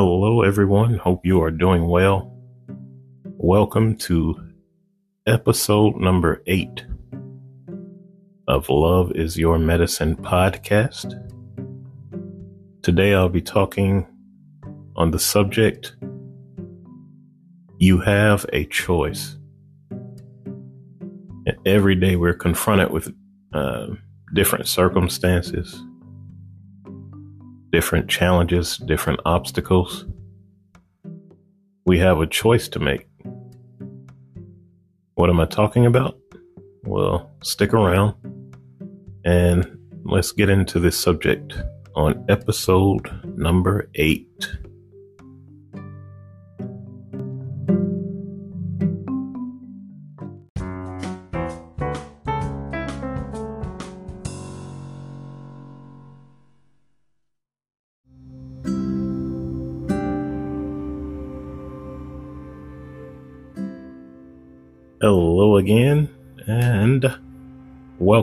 Hello, everyone. Hope you are doing well. Welcome to episode number eight of Love is Your Medicine podcast. Today, I'll be talking on the subject You have a choice. And every day, we're confronted with uh, different circumstances different challenges, different obstacles. We have a choice to make. What am I talking about? Well, stick around and let's get into this subject on episode number eight.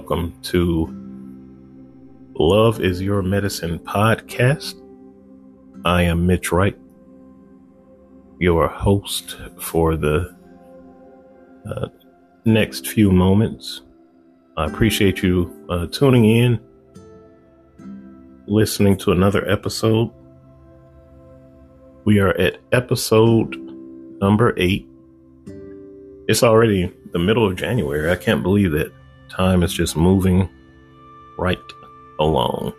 Welcome to Love is Your Medicine podcast. I am Mitch Wright, your host for the uh, next few moments. I appreciate you uh, tuning in, listening to another episode. We are at episode number eight it's already the middle of January. I can't believe that time is just moving right along.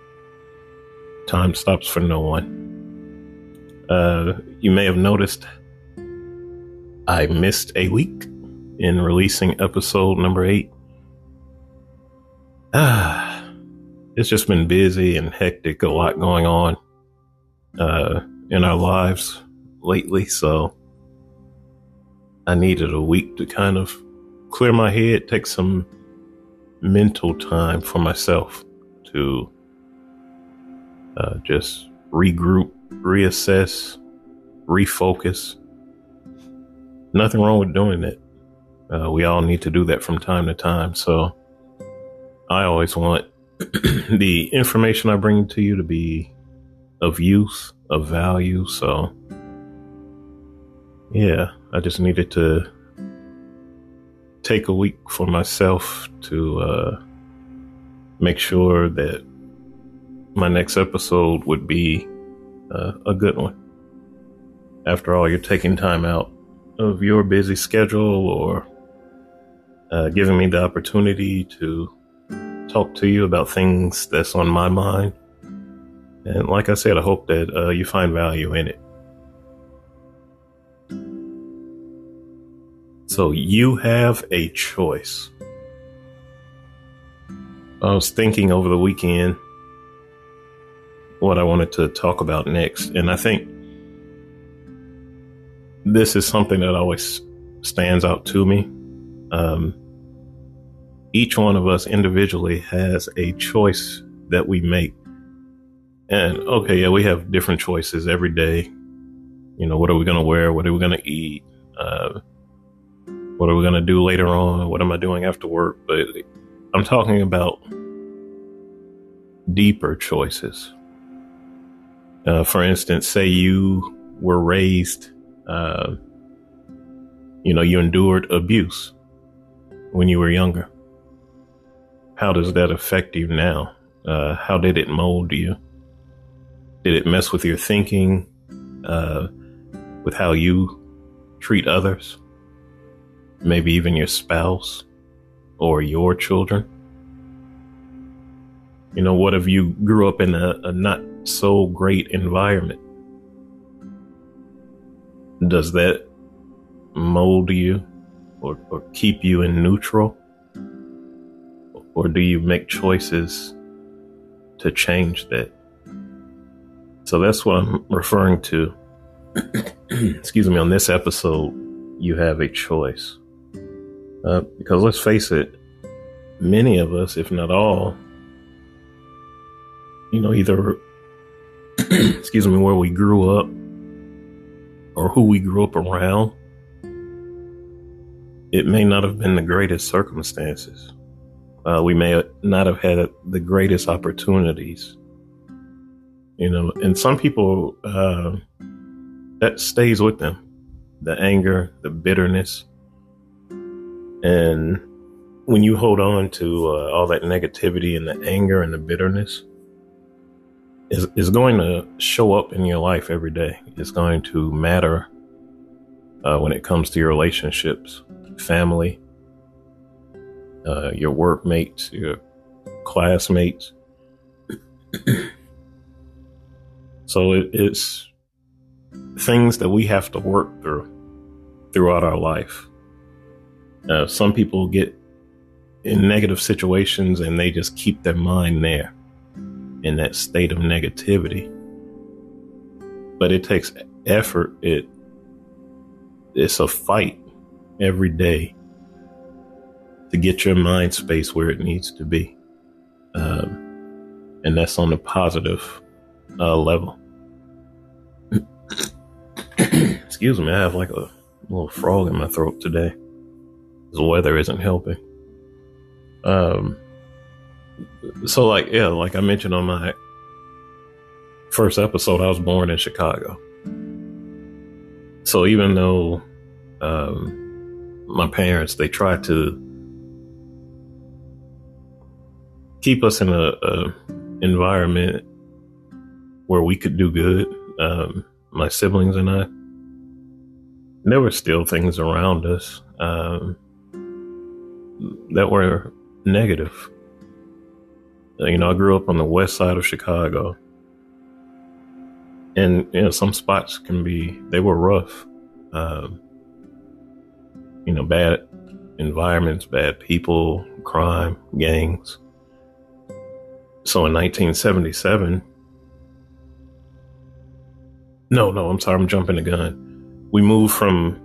Time stops for no one. Uh, you may have noticed I missed a week in releasing episode number eight. Ah, it's just been busy and hectic, a lot going on uh, in our lives lately. So I needed a week to kind of clear my head, take some mental time for myself to uh, just regroup, reassess, refocus. Nothing wrong with doing it. Uh, we all need to do that from time to time. So I always want the information I bring to you to be of use, of value. So yeah, I just needed to take a week for myself to uh, make sure that my next episode would be uh, a good one. After all, you're taking time out of your busy schedule or uh, giving me the opportunity to talk to you about things that's on my mind. And like I said, I hope that uh, you find value in it. So you have a choice. I was thinking over the weekend what I wanted to talk about next. And I think this is something that always stands out to me. Um, each one of us individually has a choice that we make. And okay, yeah, we have different choices every day. You know, what are we going to wear? What are we going to eat? Uh, what are we going to do later on? What am I doing after work? But I'm talking about deeper choices. Uh, for instance, say you were raised, uh, you know, you endured abuse when you were younger. How does that affect you now? Uh, how did it mold you? Did it mess with your thinking, uh, with how you treat others? Maybe even your spouse or your children? You know, what if you grew up in a, a not so great environment? Does that mold you or, or keep you in neutral? Or do you make choices to change that? So that's what I'm referring to. Excuse me, on this episode, you have a choice. Uh, because let's face it, many of us, if not all, you know, either, excuse me, where we grew up or who we grew up around, it may not have been the greatest circumstances. Uh, we may not have had the greatest opportunities. You know, and some people uh, that stays with them. The anger, the bitterness. And when you hold on to uh, all that negativity and the anger and the bitterness, is is going to show up in your life every day. It's going to matter uh, when it comes to your relationships, family, uh, your workmates, your classmates. so it, it's things that we have to work through throughout our life. Uh, some people get in negative situations and they just keep their mind there in that state of negativity. But it takes effort. It it's a fight every day to get your mind space where it needs to be. Um, and that's on the positive uh, level. Excuse me, I have like a little frog in my throat today. The weather isn't helping. Um, so like yeah, like I mentioned on my first episode, I was born in Chicago. So even though um, my parents they tried to keep us in a, a environment where we could do good, um, my siblings and I, there were still things around us um, that were negative. You know, I grew up on the west side of Chicago. And, you know, some spots can be, they were rough. Um, you know, bad environments, bad people, crime, gangs. So in 1977, no, no, I'm sorry, I'm jumping the gun. We moved from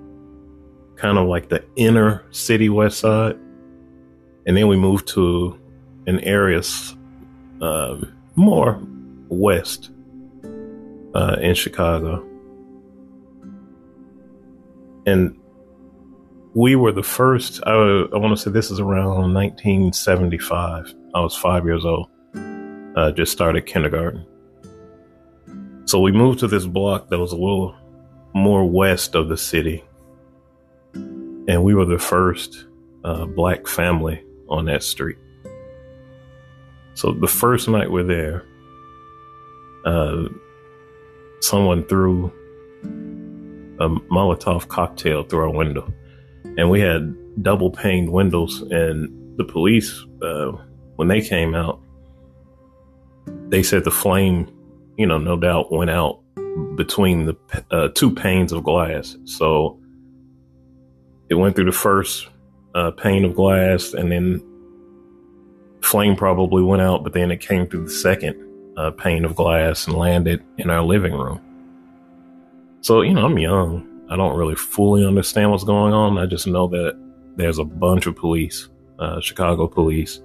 kind of like the inner city west side, and then we moved to an area um, more west uh, in Chicago. And we were the first, I, I want to say this is around 1975. I was five years old, uh, just started kindergarten. So we moved to this block that was a little more west of the city. And we were the first uh, black family on that street. So the first night we're there, uh, someone threw a Molotov cocktail through our window, and we had double paned windows. And the police, uh, when they came out, they said the flame, you know, no doubt went out between the uh, two panes of glass. So it went through the first uh, pane of glass, and then flame probably went out, but then it came through the second uh, pane of glass and landed in our living room. So, you know, I'm young. I don't really fully understand what's going on. I just know that there's a bunch of police, uh, Chicago police,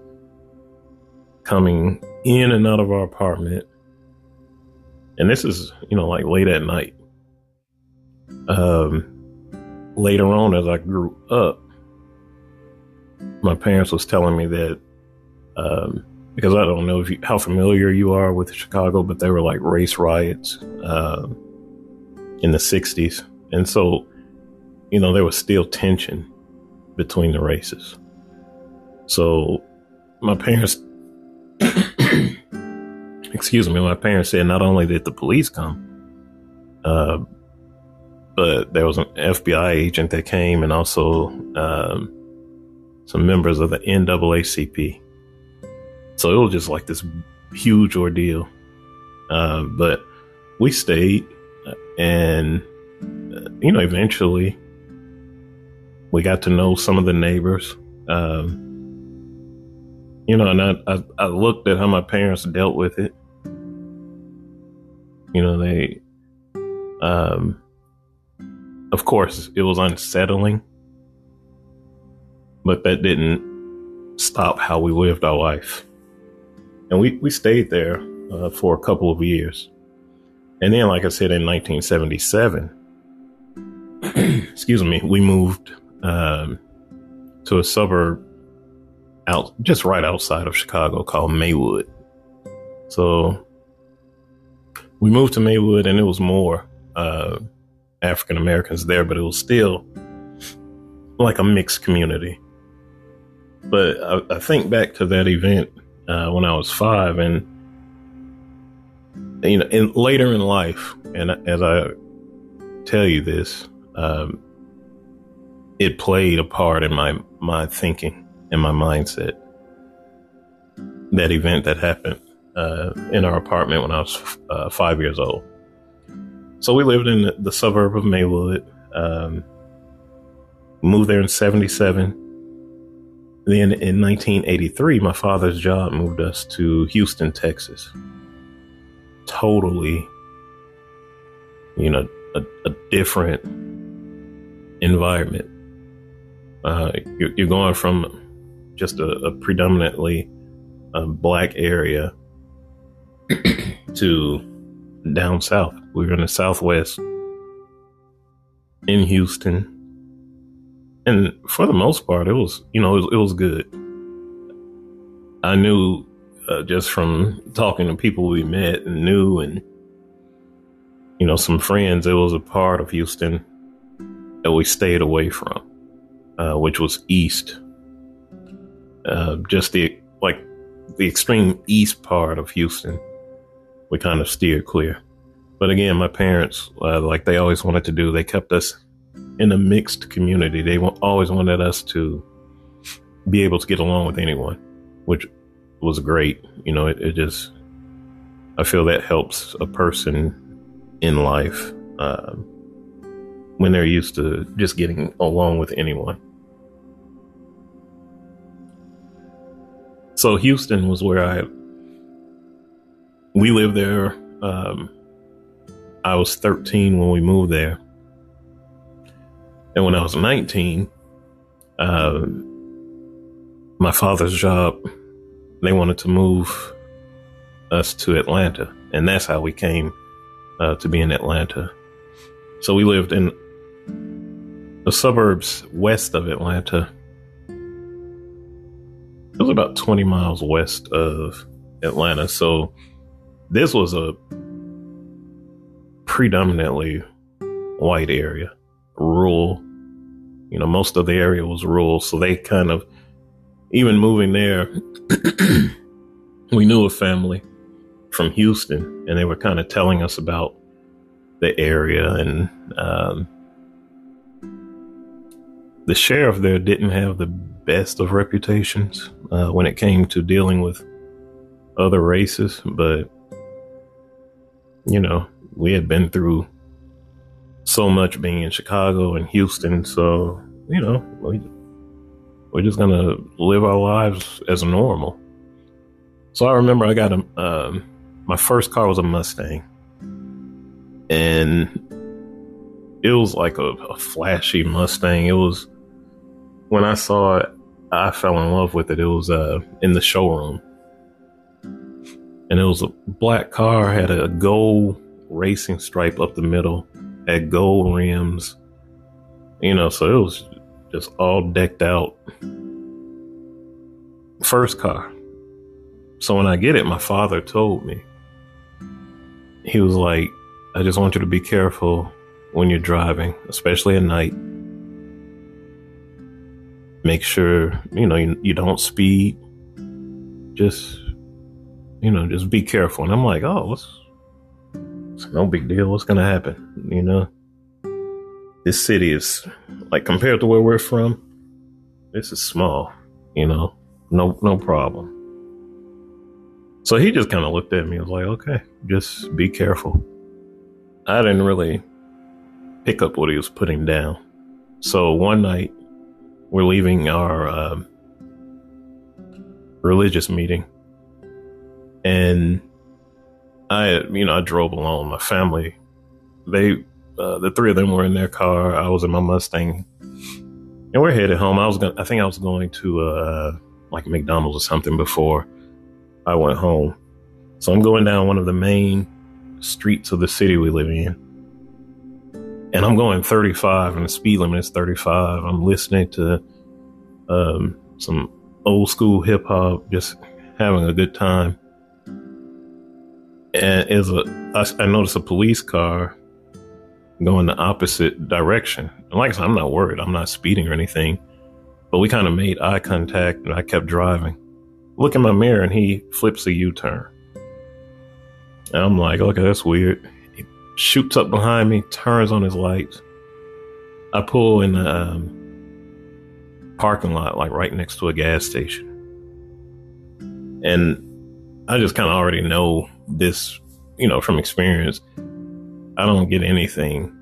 coming in and out of our apartment. And this is, you know, like late at night. Um, later on, as I grew up, my parents was telling me that um, because I don't know if you, how familiar you are with Chicago, but there were like race riots uh, in the '60s, and so you know there was still tension between the races. So my parents, excuse me, my parents said not only did the police come, uh, but there was an FBI agent that came, and also um, some members of the NAACP so it was just like this huge ordeal. Uh, but we stayed, and uh, you know, eventually we got to know some of the neighbors. Um, you know, and I, I, I looked at how my parents dealt with it. You know, they, um, of course, it was unsettling, but that didn't stop how we lived our life and we we stayed there uh, for a couple of years, and then, like I said, in 1977, excuse me, we moved um, to a suburb out just right outside of Chicago called Maywood. So we moved to Maywood, and it was more uh, African Americans there, but it was still like a mixed community. But I, I think back to that event uh, when I was five, and you know, in, later in life, and as I tell you this, um, it played a part in my my thinking and my mindset. That event that happened uh, in our apartment when I was uh, five years old. So we lived in the, the suburb of Maywood. Um, moved there in '77. Then in 1983, my father's job moved us to Houston, Texas. Totally, you know, a, a different environment. Uh, you're, you're, going from just a, a predominantly uh, black area to down south. We were in the southwest in Houston. And for the most part, it was, you know, it was, it was good. I knew uh, just from talking to people we met and knew and, you know, some friends, it was a part of Houston that we stayed away from, uh, which was east. Uh, just the, like, the extreme east part of Houston we kind of steered clear. But again, my parents, uh, like they always wanted to do, they kept us in a mixed community. They always wanted us to be able to get along with anyone, which was great. You know, it, it just, I feel that helps a person in life uh, when they're used to just getting along with anyone. So Houston was where I we lived there. Um, I was 13 when we moved there. And when I was 19, uh, my father's job, they wanted to move us to Atlanta. And that's how we came uh, to be in Atlanta. So we lived in the suburbs west of Atlanta. It was about 20 miles west of Atlanta. So this was a predominantly white area, rural. You know, most of the area was rural, so they kind of even moving there. we knew a family from Houston, and they were kind of telling us about the area and um, the sheriff there didn't have the best of reputations uh, when it came to dealing with other races, but you know, we had been through so much being in Chicago and Houston. So, you know, we, we're just going to live our lives as normal. So I remember I got a, um, my first car was a Mustang. And it was like a, a flashy Mustang. It was, when I saw it, I fell in love with it. It was uh, in the showroom and it was a black car, had a gold racing stripe up the middle, had gold rims, you know, so it was just all decked out. First car. So when I get it, my father told me, he was like, I just want you to be careful when you're driving, especially at night. Make sure, you know, you, you don't speed. Just you know, just be careful. And I'm like, oh, what's, it's no big deal. What's to happen? You know, this city is like compared to where we're from, this is small, you know, no, no problem. So he just kind of looked at me and was like, okay, just be careful. I didn't really pick up what he was putting down. So one night we're leaving our um, religious meeting and I, you know, I drove alone. My family, they, uh, the three of them were in their car. I was in my Mustang, and we're headed home. I was, going I think I was going to uh, like McDonald's or something before I went home. So I'm going down one of the main streets of the city we live in, and I'm going 35, and the speed limit is 35. I'm listening to um, some old school hip hop, just having a good time and is a I, I noticed a police car going the opposite direction. And like I said, I'm not worried. I'm not speeding or anything. But we kind of made eye contact and I kept driving. Look in my mirror and he flips a U turn. And I'm like, okay, that's weird. He shoots up behind me, turns on his lights. I pull in the um, parking lot, like right next to a gas station. And I just kind of already know this, you know, from experience. I don't get anything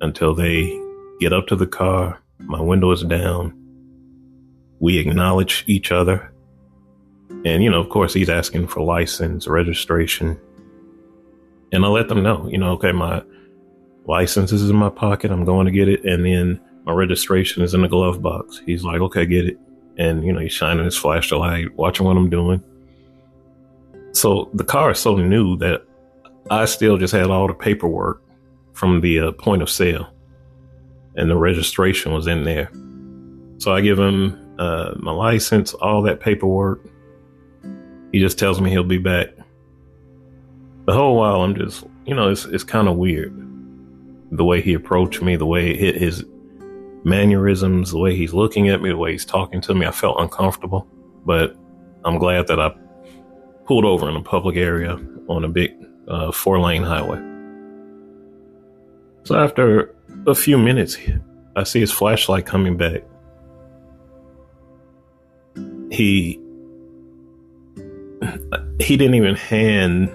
until they get up to the car, my window is down, we acknowledge each other. And, you know, of course, he's asking for license, registration. And I let them know, you know, okay, my license is in my pocket. I'm going to get it. And then my registration is in the glove box. He's like, okay, get it. And, you know, he's shining his flashlight, watching what I'm doing. So the car is so new that I still just had all the paperwork from the uh, point of sale and the registration was in there. So I give him uh, my license, all that paperwork. He just tells me he'll be back. The whole while, I'm just, you know, it's, it's kind of weird. The way he approached me, the way hit his mannerisms, the way he's looking at me, the way he's talking to me, I felt uncomfortable. But I'm glad that I pulled over in a public area on a big uh, four lane highway. So after a few minutes, I see his flashlight coming back he he didn't even hand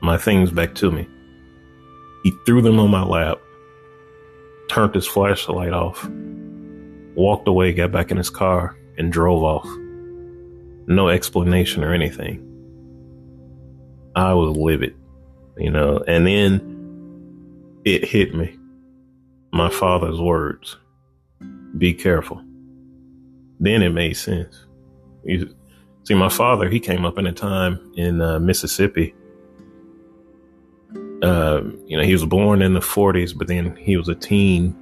my things back to me. He threw them on my lap, turned his flashlight off, walked away, got back in his car, and drove off. No explanation or anything. I was livid, you know, and then it hit me. My father's words be careful then it made sense. You, see, my father, he came up in a time in uh, Mississippi. Uh, you know, he was born in the 40s, but then he was a teen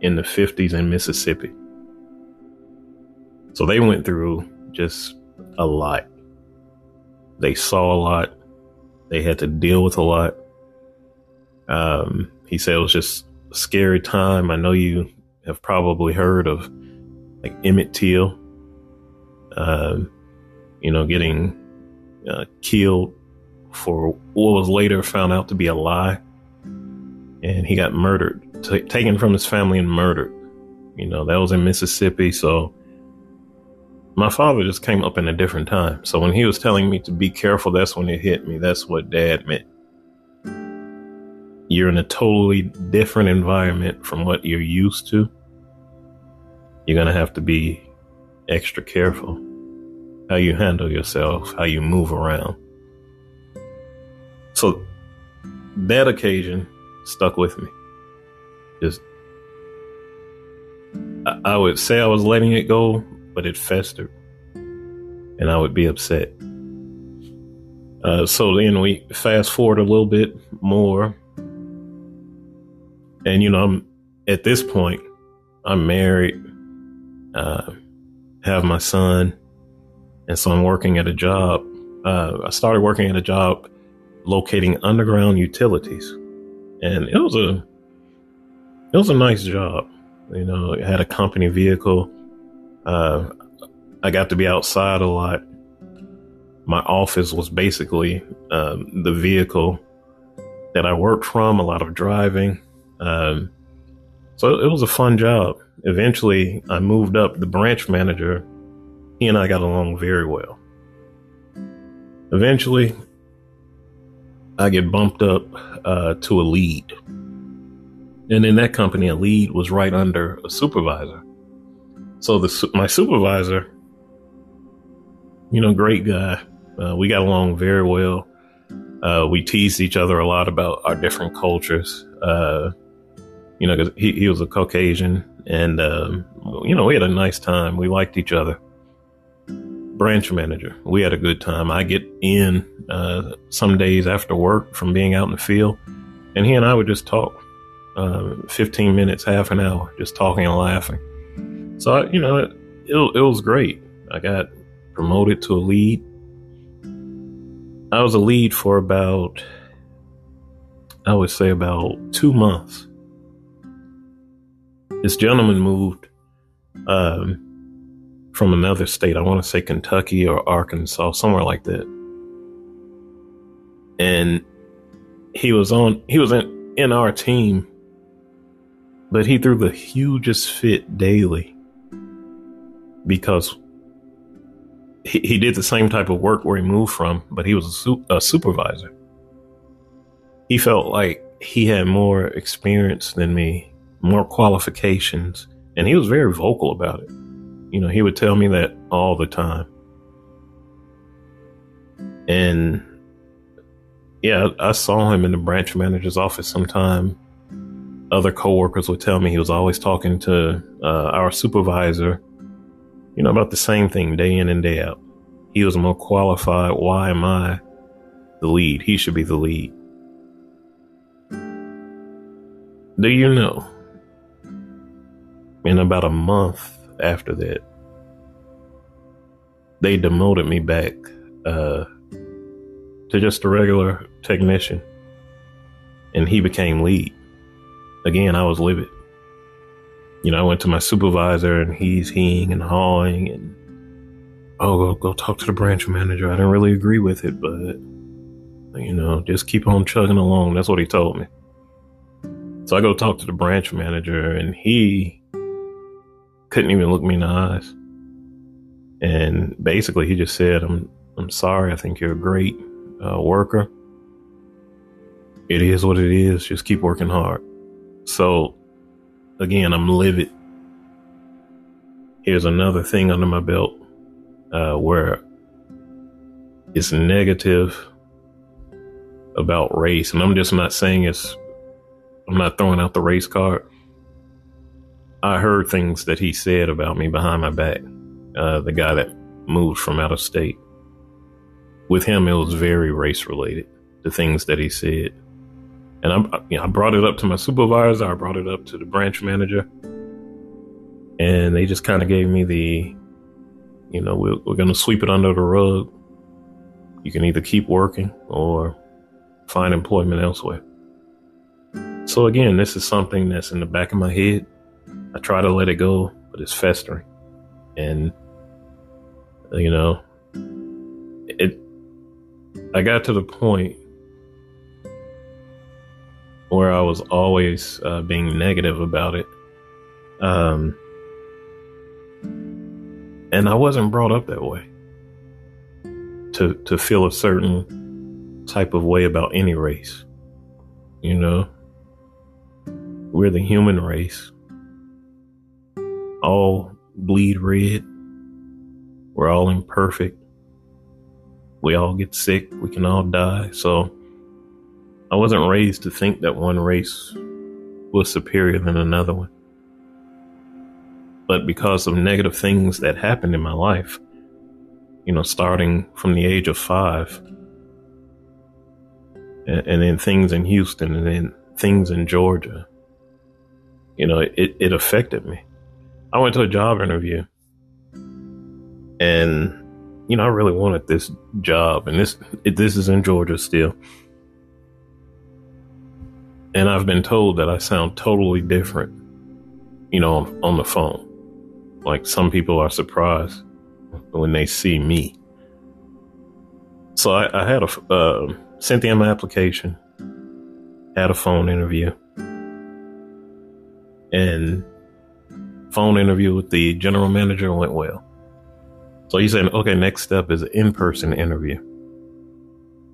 in the 50s in Mississippi. So they went through just a lot. They saw a lot. They had to deal with a lot. Um, he said it was just a scary time. I know you have probably heard of like Emmett Till, uh, you know, getting uh, killed for what was later found out to be a lie. And he got murdered, t- taken from his family and murdered. You know, that was in Mississippi. So my father just came up in a different time. So when he was telling me to be careful, that's when it hit me. That's what dad meant. You're in a totally different environment from what you're used to you're going to have to be extra careful how you handle yourself, how you move around. So that occasion stuck with me. Just, I, I would say I was letting it go, but it festered and I would be upset. Uh, so then we fast forward a little bit more. And, you know, I'm at this point, I'm married uh, have my son, and so I'm working at a job. Uh, I started working at a job locating underground utilities, and it was a it was a nice job. You know, it had a company vehicle. Uh, I got to be outside a lot. My office was basically um, the vehicle that I worked from. A lot of driving, um, so it was a fun job eventually I moved up. The branch manager, he and I got along very well. Eventually, I get bumped up uh, to a lead. And in that company, a lead was right under a supervisor. So the my supervisor, you know, great guy. Uh, we got along very well. Uh, we teased each other a lot about our different cultures. Uh, you know, because he, he was a Caucasian, and um, you know we had a nice time. We liked each other. Branch manager, we had a good time. I get in uh, some days after work from being out in the field, and he and I would just talk, uh, fifteen minutes, half an hour, just talking and laughing. So I, you know, it, it, was great. I got promoted to a lead. I was a lead for about I would say about two months. This gentleman moved um, from another state. I want to say Kentucky or Arkansas, somewhere like that. And he was on, he was in, in our team, but he threw the hugest fit daily because he, he did the same type of work where he moved from, but he was a, su- a supervisor. He felt like he had more experience than me, more qualifications, and he was very vocal about it. You know, he would tell me that all the time. And yeah, I saw him in the branch manager's office sometime. Other coworkers would tell me he was always talking to uh, our supervisor, you know, about the same thing day in and day out. He was more qualified. Why am I the lead? He should be the lead. Do you know? In about a month after that, they demoted me back uh, to just a regular technician, and he became lead. Again, I was livid. You know, I went to my supervisor, and he's heeing and hawing, and oh, go, go talk to the branch manager. I didn't really agree with it, but you know, just keep on chugging along. That's what he told me. So I go talk to the branch manager, and he couldn't even look me in the eyes. And basically, he just said, "I'm I'm sorry. I think you're a great uh, worker. It is what it is. Just keep working hard." So, again, I'm livid. Here's another thing under my belt uh, where it's negative about race, and I'm just not saying it's. I'm not throwing out the race card. I heard things that he said about me behind my back uh, the guy that moved from out of state. With him, it was very race related, the things that he said. And I, you know, I brought it up to my supervisor, I brought it up to the branch manager, and they just kind of gave me the, you know, we're, we're going to sweep it under the rug. You can either keep working or find employment elsewhere. So again, this is something that's in the back of my head. I try to let it go, but it's festering. And you know, it, I got to the point where I was always uh, being negative about it. Um, and I wasn't brought up that way to, to feel a certain type of way about any race. You know, we're the human race, all bleed red we're all imperfect. We all get sick. We can all die. So I wasn't raised to think that one race was superior than another one. But because of negative things that happened in my life, you know, starting from the age of five, and, and then things in Houston, and then things in Georgia, you know, it, it affected me. I went to a job interview and you know, I really wanted this job, and this this is in Georgia still. And I've been told that I sound totally different, you know, on, on the phone. Like some people are surprised when they see me. So I, I had a uh, sent in my application, had a phone interview, and phone interview with the general manager went well. So he said, okay, next step is an in person interview.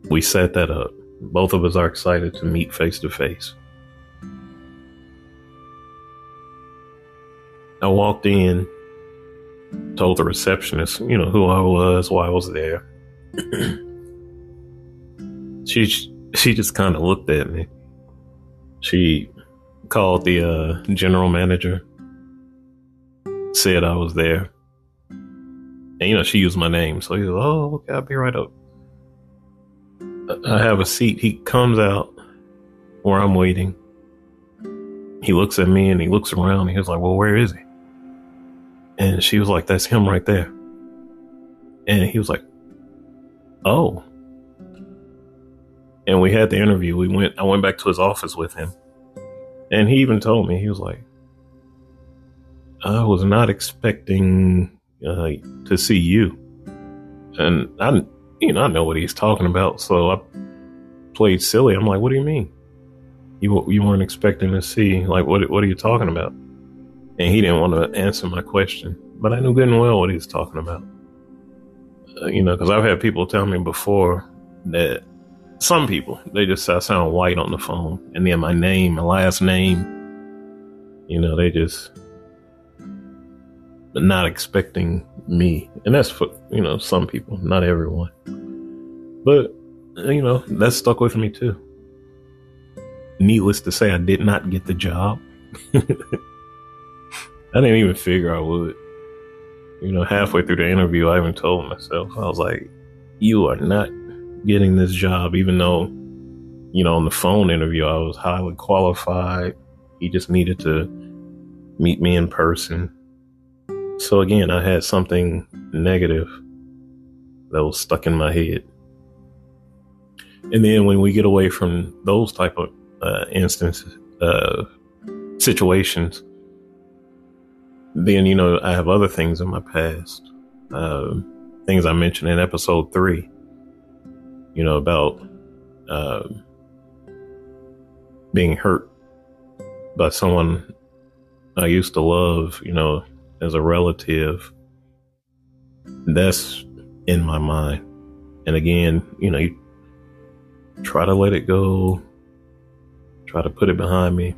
We set that up. Both of us are excited to meet face to face. I walked in, told the receptionist, you know, who I was, why I was there. she she just kind of looked at me. She called the uh, general manager, said I was there. And, you know, she used my name. So he goes, Oh, okay, I'll be right up. I have a seat. He comes out where I'm waiting. He looks at me and he looks around. he was like, Well, where is he? And she was like, That's him right there. And he was like, Oh. and we had the interview. We went. I went back to his office with him, and he even told me he was like, "I was not expecting uh, to see you," and I, you know, I know what he's talking about. So I played silly. I'm like, "What do you mean? You you weren't expecting to see? Like, what what are you talking about?" And he didn't want to answer my question, but I knew good and well what he was talking about. Uh, you know, because I've had people tell me before that some people they just I sound white on the phone, and then my name, my last name, you know, they just but not expecting me, and that's for you know some people, not everyone. But you know that stuck with me too. Needless to say, I did not get the job. I didn't even figure I would. You know, halfway through the interview, I even told myself, I was like, "You are not getting this job, even though, you know, on the phone interview, I was highly qualified. He just needed to meet me in person. So again, I had something negative that was stuck in my head. And then when we get away from those type of uh, instances, uh, situations, then you know I have other things in my past, uh, things I mentioned in episode three you know, about uh, being hurt by someone I used to love, you know, as a relative. That's in my mind. And again, you know, you try to let it go, try to put it behind me,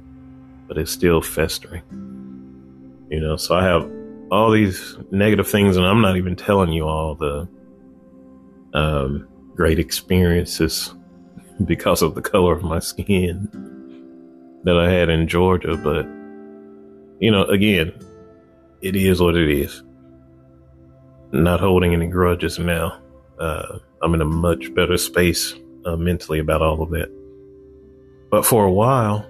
but it's still festering. You know, so I have all these negative things, and I'm not even telling you all the um, great experiences because of the color of my skin that I had in Georgia. But, you know, again, it is what it is. Not holding any grudges now. Uh, I'm in a much better space uh, mentally about all of that. But for a while,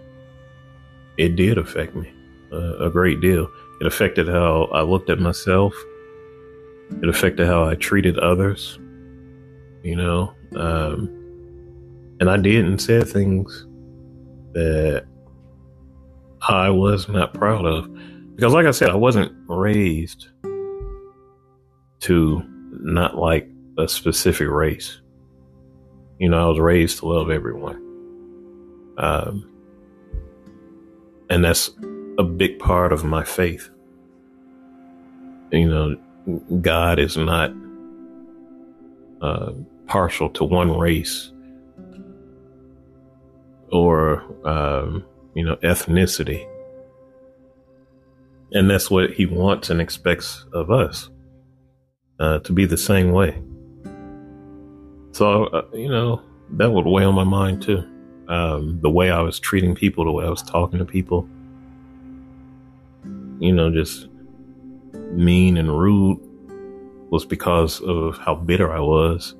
it did affect me uh, a great deal. It affected how I looked at myself. It affected how I treated others you know. Um, and I did and said things that I was not proud of. Because, like I said, I wasn't raised to not like a specific race. You know, I was raised to love everyone. Um, and that's a big part of my faith. You know, God is not uh, partial to one race or um, you know ethnicity and that's what he wants and expects of us uh, to be the same way. So uh, you know that would weigh on my mind too. Um, the way i was treating people the way i was talking to people. You know just mean and rude was because of how bitter i was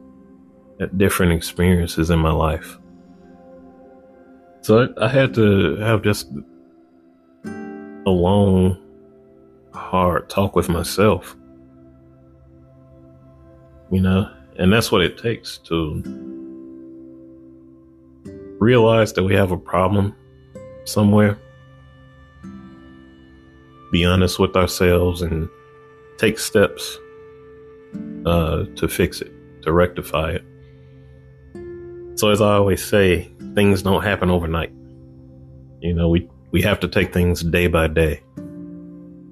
at different experiences in my life. So I, I had to have just a long, hard talk with myself. You know, and that's what it takes to realize that we have a problem somewhere. Be honest with ourselves and take steps uh, to fix it, to rectify it. So as I always say, things don't happen overnight. You know, we, we have to take things day by day.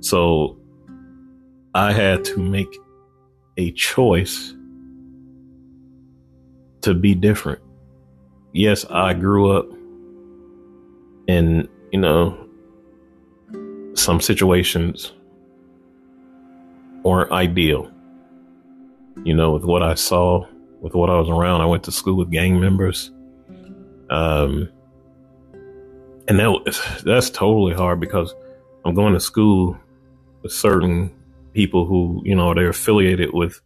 So I had to make a choice to be different. Yes, I grew up in, you know, some situations weren't ideal. You know, with what I saw with what I was around. I went to school with gang members. Um, and that that's totally hard because I'm going to school certain people who, you know, they're affiliated with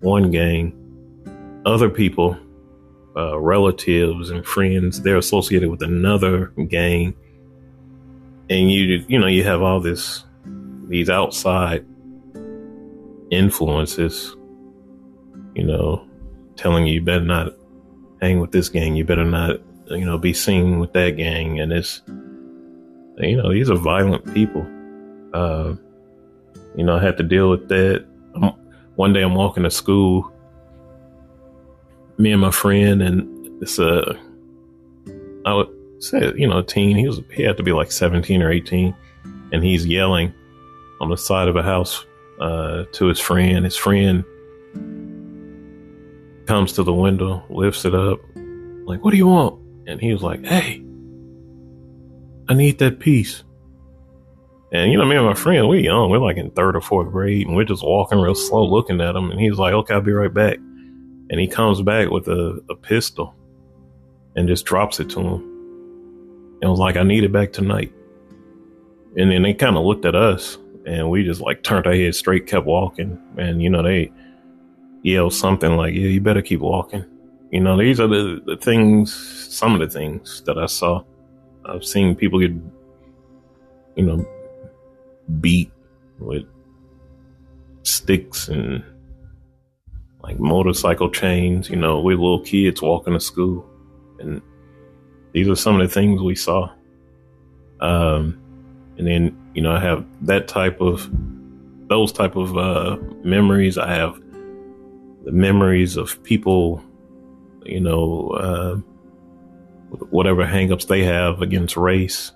one gang. Other people, uh, relatives and friends, they're associated with another gang. And you, you know, you have all this, these outside influences, you know, telling you you better not hang with this gang. You better not, you know, be seen with that gang. And it's, you know, these are violent people. Uh, you know, I had to deal with that. One day I'm walking to school, me and my friend, and it's a, I would say, you know, a teen. He was, he had to be like 17 or 18, and he's yelling on the side of a house uh, to his friend. His friend comes to the window, lifts it up, like, what do you want? And he was like, hey, I need that piece. And you know, me and my friend, we young, we're like in third or fourth grade, and we're just walking real slow, looking at him. And he's like, "Okay, I'll be right back." And he comes back with a, a pistol, and just drops it to him. And was like, "I need it back tonight." And then they kind of looked at us, and we just like turned our heads straight, kept walking. And you know, they yelled something like, "Yeah, you better keep walking." You know, these are the, the things, some of the things that I saw. I've seen people get, you know, beat with sticks and like motorcycle chains. You know, we little kids walking to school, and these are some of the things we saw. Um, and then you know, I have that type of those type of uh, memories. I have the memories of people, you know, uh, whatever hangups they have against race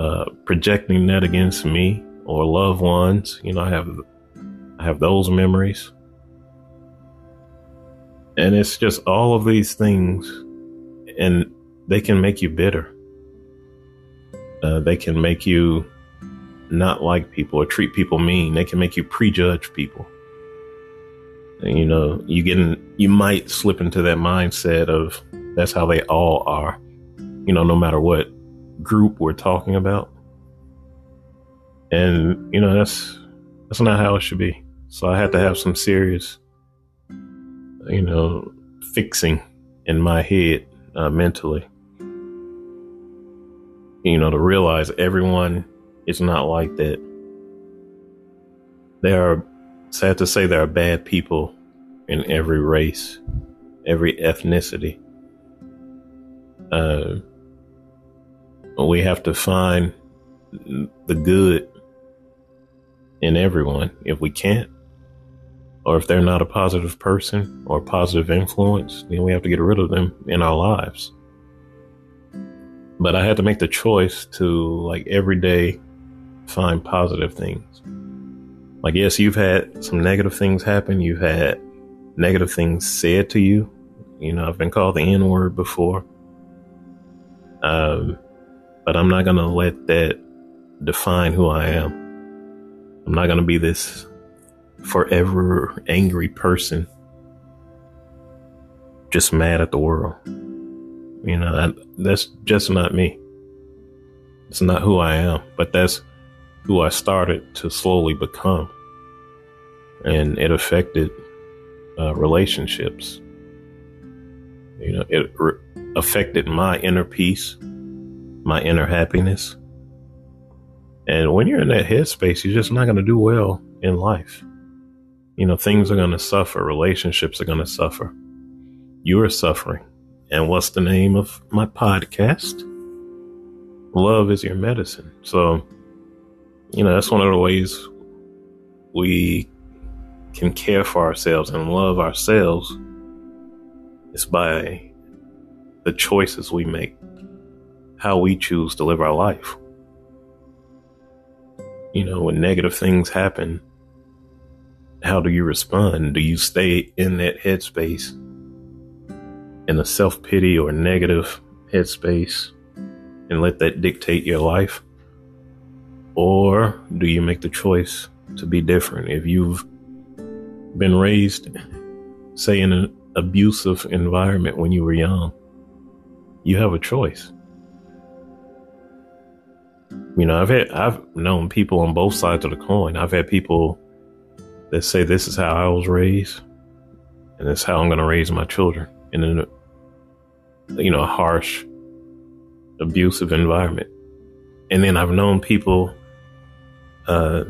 uh, projecting that against me or loved ones. You know, I have I have those memories, and it's just all of these things, and they can make you bitter. Uh, they can make you not like people or treat people mean. They can make you prejudge people. And, you know, you get in, you might slip into that mindset of that's how they all are. You know, no matter what group we're talking about. And, you know, that's that's not how it should be. So I had to have some serious, you know, fixing in my head uh, mentally. You know, to realize everyone is not like that. There are, sad to say, there are bad people in every race, every ethnicity. Uh, we have to find the good in everyone. If we can't, or if they're not a positive person or positive influence, then we have to get rid of them in our lives. But I had to make the choice to, like, every day find positive things. Like, yes, you've had some negative things happen. You've had negative things said to you. You know, I've been called the N word before. Um, but I'm not going to let that define who I am. I'm not going to be this forever angry person just mad at the world. You know, that, that's just not me. It's not who I am, but that's who I started to slowly become. And it affected uh, relationships. You know, it re- affected my inner peace my inner happiness. And when you're in that headspace, you're just not going to do well in life. You know, things are going to suffer, relationships are going to suffer. You are suffering. And what's the name of my podcast? Love is your medicine. So, you know, that's one of the ways we can care for ourselves and love ourselves is by the choices we make how we choose to live our life. You know, when negative things happen, how do you respond? Do you stay in that headspace, in a self pity or negative headspace, and let that dictate your life? Or do you make the choice to be different? If you've been raised, say, in an abusive environment when you were young, you have a choice. You know, I've had I've known people on both sides of the coin. I've had people that say this is how I was raised, and this is how I'm going to raise my children in a you know a harsh, abusive environment. And then I've known people uh,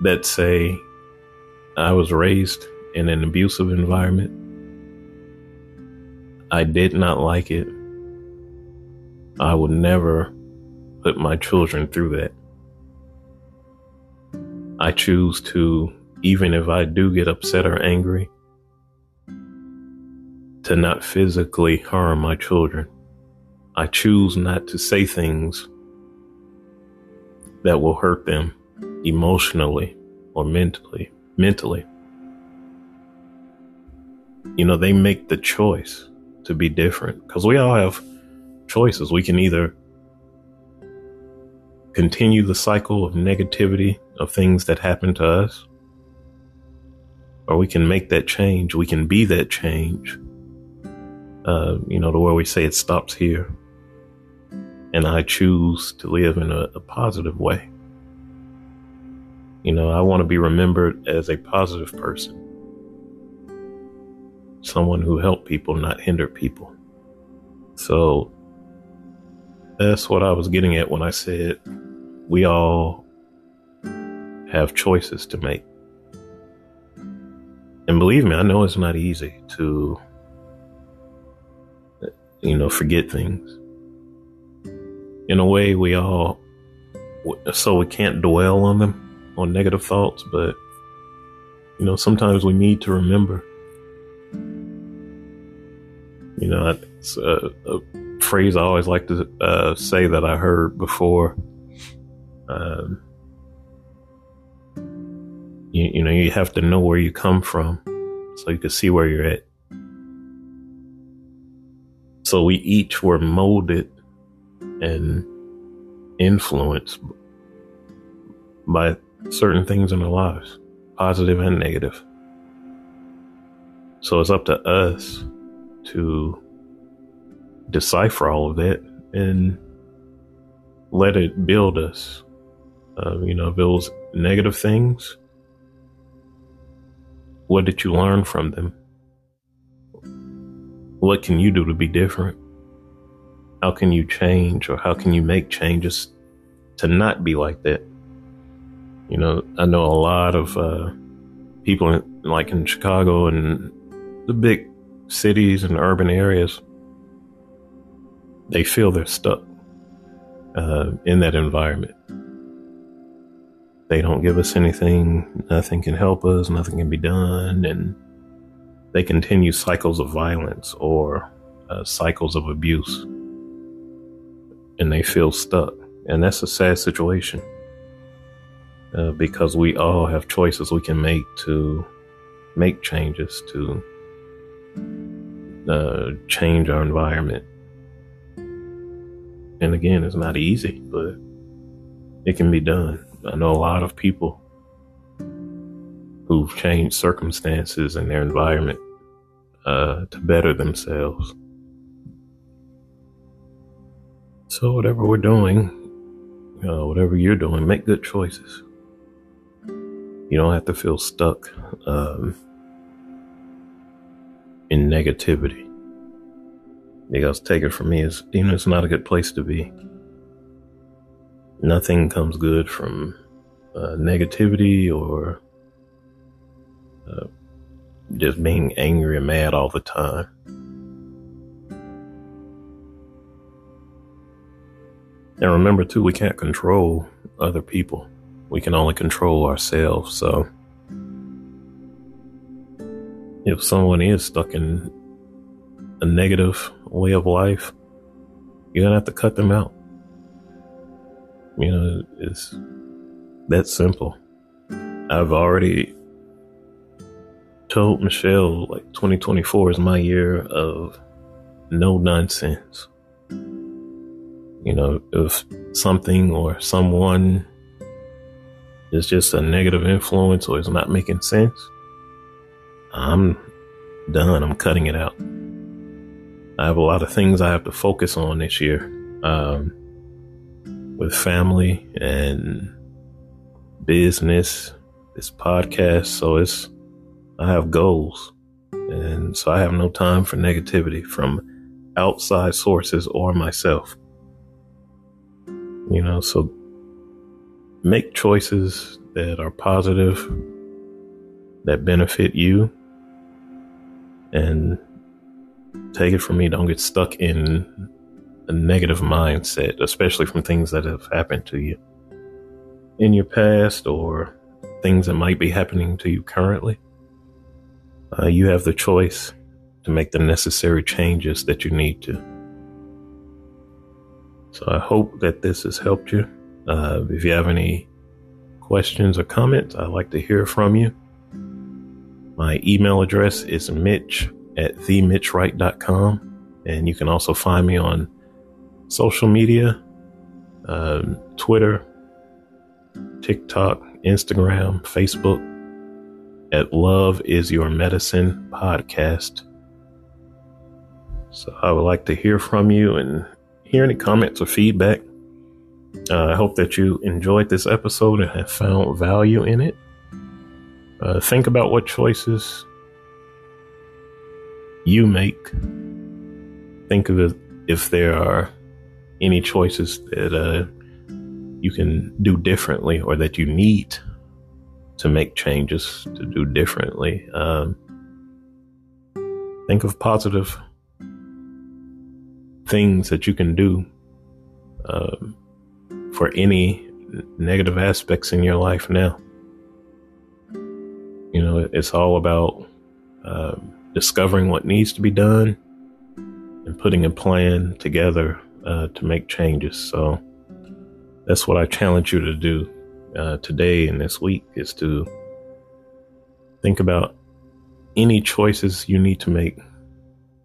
that say I was raised in an abusive environment, I did not like it. I would never put my children through that. I choose to, even if I do get upset or angry, to not physically harm my children. I choose not to say things that will hurt them emotionally or mentally. Mentally. You know, they make the choice to be different because we all have choices. We can either continue the cycle of negativity of things that happen to us, or we can make that change. We can be that change. Uh, you know, the where we say it stops here. And I choose to live in a, a positive way. You know, I want to be remembered as a positive person, someone who helped people, not hindered people. So that's what I was getting at when I said we all have choices to make. And believe me, I know it's not easy to, you know, forget things. In a way, we all, so we can't dwell on them, on negative thoughts, but, you know, sometimes we need to remember. You know, it's a, a phrase I always like to uh, say that I heard before. Um, you, you know, you have to know where you come from so you can see where you're at. So we each were molded and influenced by certain things in our lives, positive and negative. So it's up to us to decipher all of that and let it build us. You know, was negative things, what did you learn from them? What can you do to be different? How can you change or how can you make changes to not be like that? You know, I know a lot of uh, people in, like in Chicago and the big cities and urban areas they feel they're stuck uh, in that environment. They don't give us anything, nothing can help us, nothing can be done, and they continue cycles of violence or uh, cycles of abuse. And they feel stuck. And that's a sad situation uh, because we all have choices we can make to make changes, to uh, change our environment and again, it's not easy, but it can be done. I know a lot of people who've changed circumstances and their environment uh, to better themselves. So, whatever we're doing, uh, whatever you're doing, make good choices. You don't have to feel stuck um, in negativity because take it from me is you know it's not a good place to be nothing comes good from uh, negativity or uh, just being angry and mad all the time and remember too we can't control other people we can only control ourselves so if someone is stuck in a negative way of life, you're gonna have to cut them out. You know, it's that simple. I've already told Michelle like 2024 is my year of no nonsense. You know, if something or someone is just a negative influence or is not making sense, I'm done. I'm cutting it out. I have a lot of things I have to focus on this year um, with family and business, this podcast. So it's, I have goals. And so I have no time for negativity from outside sources or myself. You know, so make choices that are positive, that benefit you, and take it from me, don't get stuck in a negative mindset, especially from things that have happened to you in your past or things that might be happening to you currently. Uh, you have the choice to make the necessary changes that you need to. So I hope that this has helped you. Uh, if you have any questions or comments, I'd like to hear from you. My email address is mitch at themitchwright.com. And you can also find me on social media, um, Twitter, TikTok, Instagram, Facebook at Love is Your Medicine podcast. So I would like to hear from you and hear any comments or feedback. Uh, I hope that you enjoyed this episode and have found value in it. Uh, think about what choices you make. Think of it if there are any choices that uh, you can do differently or that you need to make changes to do differently. Um, think of positive things that you can do um, for any negative aspects in your life now. You know, it's all about um, discovering what needs to be done and putting a plan together uh, to make changes. So that's what I challenge you to do uh, today and this week is to think about any choices you need to make,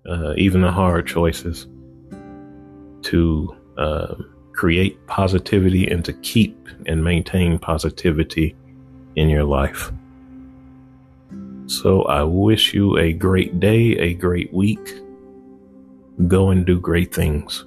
uh, even the hard choices, to uh, create positivity and to keep and maintain positivity in your life. So I wish you a great day, a great week. Go and do great things.